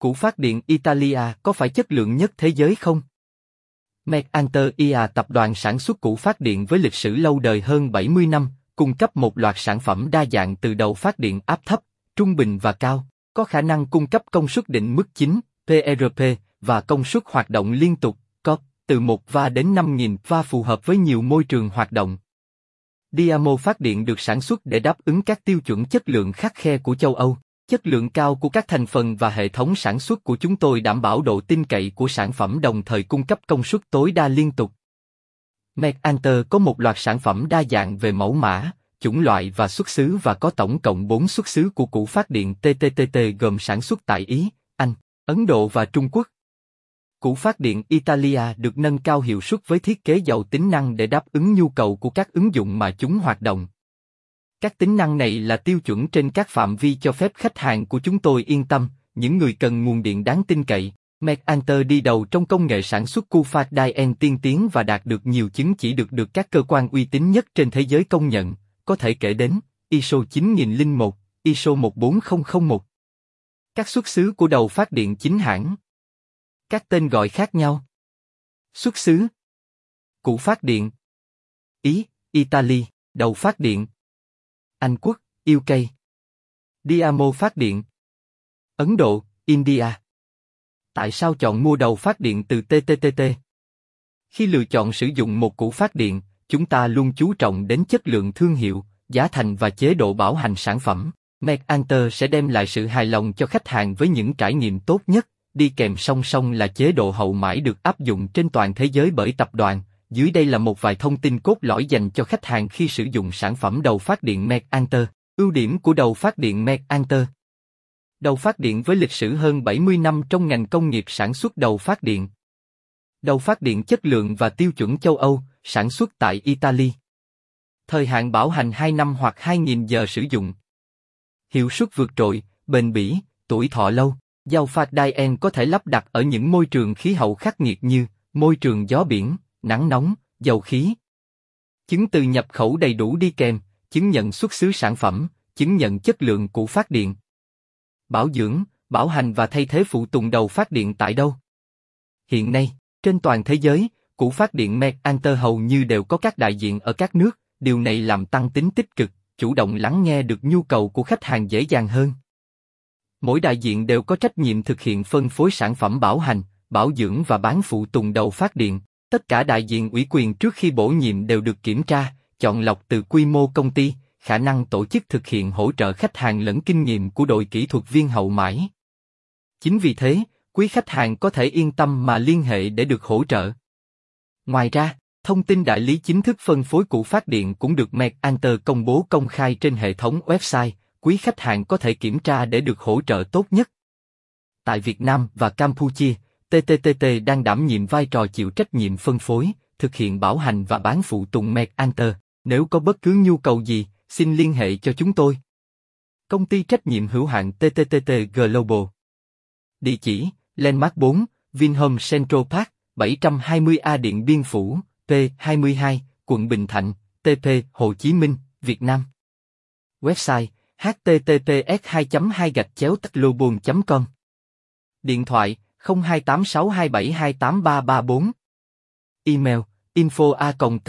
Củ phát điện Italia có phải chất lượng nhất thế giới không? Mercanter IA tập đoàn sản xuất củ phát điện với lịch sử lâu đời hơn 70 năm, cung cấp một loạt sản phẩm đa dạng từ đầu phát điện áp thấp, trung bình và cao, có khả năng cung cấp công suất định mức 9, PRP, và công suất hoạt động liên tục, COP, từ 1 va đến 5.000 va phù hợp với nhiều môi trường hoạt động. Diamo phát điện được sản xuất để đáp ứng các tiêu chuẩn chất lượng khắc khe của châu Âu. Chất lượng cao của các thành phần và hệ thống sản xuất của chúng tôi đảm bảo độ tin cậy của sản phẩm đồng thời cung cấp công suất tối đa liên tục. Macanter có một loạt sản phẩm đa dạng về mẫu mã, chủng loại và xuất xứ và có tổng cộng 4 xuất xứ của củ phát điện TTTT gồm sản xuất tại Ý, Anh, Ấn Độ và Trung Quốc. Củ phát điện Italia được nâng cao hiệu suất với thiết kế giàu tính năng để đáp ứng nhu cầu của các ứng dụng mà chúng hoạt động. Các tính năng này là tiêu chuẩn trên các phạm vi cho phép khách hàng của chúng tôi yên tâm, những người cần nguồn điện đáng tin cậy. MacAnter đi đầu trong công nghệ sản xuất cu phát Dien tiên tiến và đạt được nhiều chứng chỉ được được các cơ quan uy tín nhất trên thế giới công nhận, có thể kể đến ISO 9001, ISO 14001. Các xuất xứ của đầu phát điện chính hãng các tên gọi khác nhau. Xuất xứ Củ phát điện Ý, Italy, đầu phát điện anh Quốc, UK Diamo phát điện Ấn Độ, India Tại sao chọn mua đầu phát điện từ TTTT? Khi lựa chọn sử dụng một củ phát điện, chúng ta luôn chú trọng đến chất lượng thương hiệu, giá thành và chế độ bảo hành sản phẩm. MacAnter sẽ đem lại sự hài lòng cho khách hàng với những trải nghiệm tốt nhất, đi kèm song song là chế độ hậu mãi được áp dụng trên toàn thế giới bởi tập đoàn. Dưới đây là một vài thông tin cốt lõi dành cho khách hàng khi sử dụng sản phẩm đầu phát điện McAnter. Ưu điểm của đầu phát điện McAnter Đầu phát điện với lịch sử hơn 70 năm trong ngành công nghiệp sản xuất đầu phát điện. Đầu phát điện chất lượng và tiêu chuẩn châu Âu, sản xuất tại Italy. Thời hạn bảo hành 2 năm hoặc 2.000 giờ sử dụng. Hiệu suất vượt trội, bền bỉ, tuổi thọ lâu. giao phạt Dien có thể lắp đặt ở những môi trường khí hậu khắc nghiệt như môi trường gió biển, nắng nóng, dầu khí. Chứng từ nhập khẩu đầy đủ đi kèm, chứng nhận xuất xứ sản phẩm, chứng nhận chất lượng của phát điện. Bảo dưỡng, bảo hành và thay thế phụ tùng đầu phát điện tại đâu? Hiện nay, trên toàn thế giới, củ phát điện McAnter hầu như đều có các đại diện ở các nước, điều này làm tăng tính tích cực, chủ động lắng nghe được nhu cầu của khách hàng dễ dàng hơn. Mỗi đại diện đều có trách nhiệm thực hiện phân phối sản phẩm bảo hành, bảo dưỡng và bán phụ tùng đầu phát điện. Tất cả đại diện ủy quyền trước khi bổ nhiệm đều được kiểm tra, chọn lọc từ quy mô công ty, khả năng tổ chức thực hiện hỗ trợ khách hàng lẫn kinh nghiệm của đội kỹ thuật viên hậu mãi. Chính vì thế, quý khách hàng có thể yên tâm mà liên hệ để được hỗ trợ. Ngoài ra, thông tin đại lý chính thức phân phối cụ phát điện cũng được McAnter công bố công khai trên hệ thống website quý khách hàng có thể kiểm tra để được hỗ trợ tốt nhất. Tại Việt Nam và Campuchia, TTTT đang đảm nhiệm vai trò chịu trách nhiệm phân phối, thực hiện bảo hành và bán phụ tùng McAnter. Nếu có bất cứ nhu cầu gì, xin liên hệ cho chúng tôi. Công ty trách nhiệm hữu hạn TTTT Global. Địa chỉ: Landmark 4, Vinhome Central Park, 720A Điện Biên Phủ, P22, quận Bình Thạnh, TP, Hồ Chí Minh, Việt Nam. Website https 2 2 gạch chéo com Điện thoại 028627283334 Email info a com.